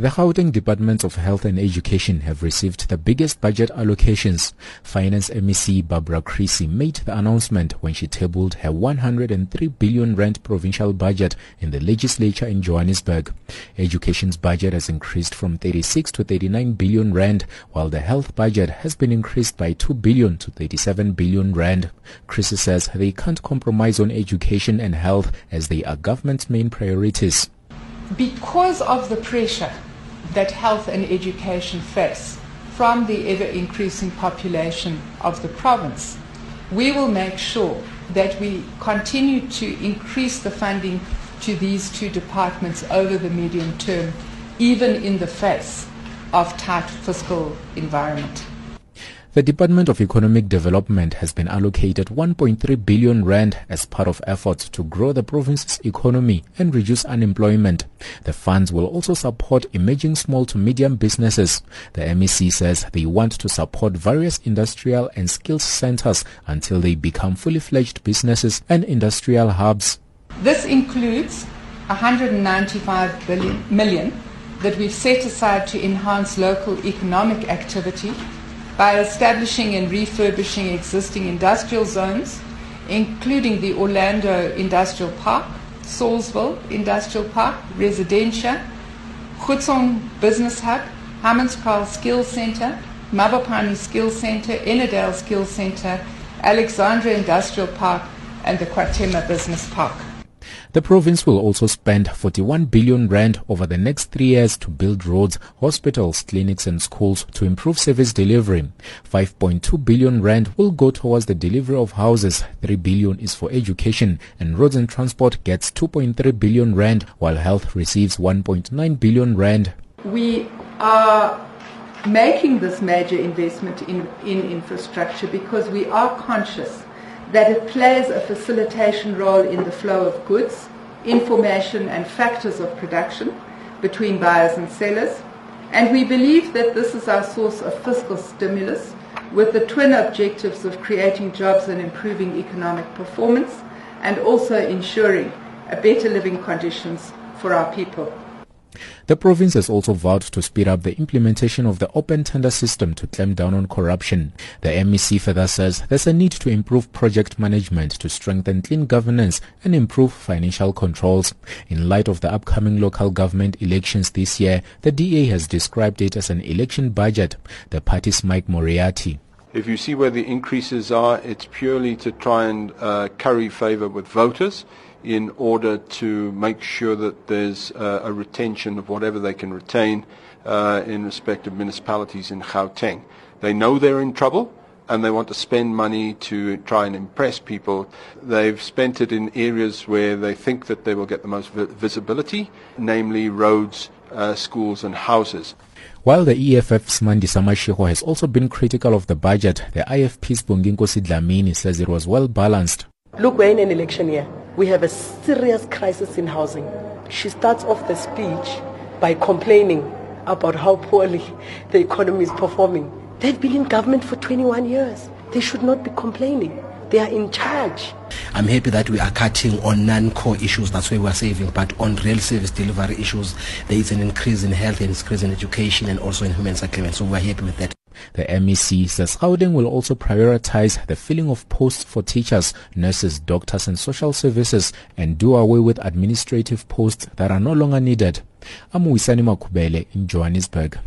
The Gauteng Departments of Health and Education have received the biggest budget allocations. Finance MEC Barbara Creecy made the announcement when she tabled her 103 billion rand provincial budget in the legislature in Johannesburg. Education's budget has increased from 36 to 39 billion rand, while the health budget has been increased by 2 billion to 37 billion rand. Creecy says they can't compromise on education and health as they are government's main priorities. Because of the pressure that health and education face from the ever increasing population of the province. We will make sure that we continue to increase the funding to these two departments over the medium term, even in the face of tight fiscal environment. The Department of Economic Development has been allocated 1.3 billion rand as part of efforts to grow the province's economy and reduce unemployment. The funds will also support emerging small to medium businesses. The MEC says they want to support various industrial and skills centers until they become fully fledged businesses and industrial hubs. This includes 195 billion, million that we've set aside to enhance local economic activity by establishing and refurbishing existing industrial zones, including the Orlando Industrial Park, Salisbury Industrial Park, Residential, Khutsong Business Hub, Hammanskraal Skills Center, Mabopane Skills Center, Ennerdale Skills Center, Alexandra Industrial Park, and the KwaThema Business Park. The province will also spend 41 billion rand over the next three years to build roads, hospitals, clinics and schools to improve service delivery. 5.2 billion rand will go towards the delivery of houses, 3 billion is for education and roads and transport gets 2.3 billion rand while health receives 1.9 billion rand. We are making this major investment in, in infrastructure because we are conscious that it plays a facilitation role in the flow of goods, information, and factors of production between buyers and sellers. And we believe that this is our source of fiscal stimulus with the twin objectives of creating jobs and improving economic performance and also ensuring better living conditions for our people. The province has also vowed to speed up the implementation of the open tender system to clamp down on corruption. The MEC further says there's a need to improve project management to strengthen clean governance and improve financial controls. In light of the upcoming local government elections this year, the DA has described it as an election budget. The party's Mike Moriarty. If you see where the increases are, it's purely to try and uh, curry favor with voters in order to make sure that there's uh, a retention of whatever they can retain uh, in respect of municipalities in Gauteng. They know they're in trouble and they want to spend money to try and impress people. They've spent it in areas where they think that they will get the most vi- visibility, namely roads, uh, schools and houses. While the EFF's Mandisa Mashego has also been critical of the budget, the IFP's Bonginkosi Dlamini says it was well balanced. Look, we're in an election year. We have a serious crisis in housing. She starts off the speech by complaining about how poorly the economy is performing. They've been in government for 21 years. They should not be complaining. They are in charge. I'm happy that we are cutting on non-core issues. That's why we are saving. But on real service delivery issues, there is an increase in health, an increase in education, and also in human settlement. So we are happy with that. The MEC says Gauteng will also prioritize the filling of posts for teachers, nurses, doctors and social services and do away with administrative posts that are no longer needed. I'm Wisani Makhubele in Johannesburg.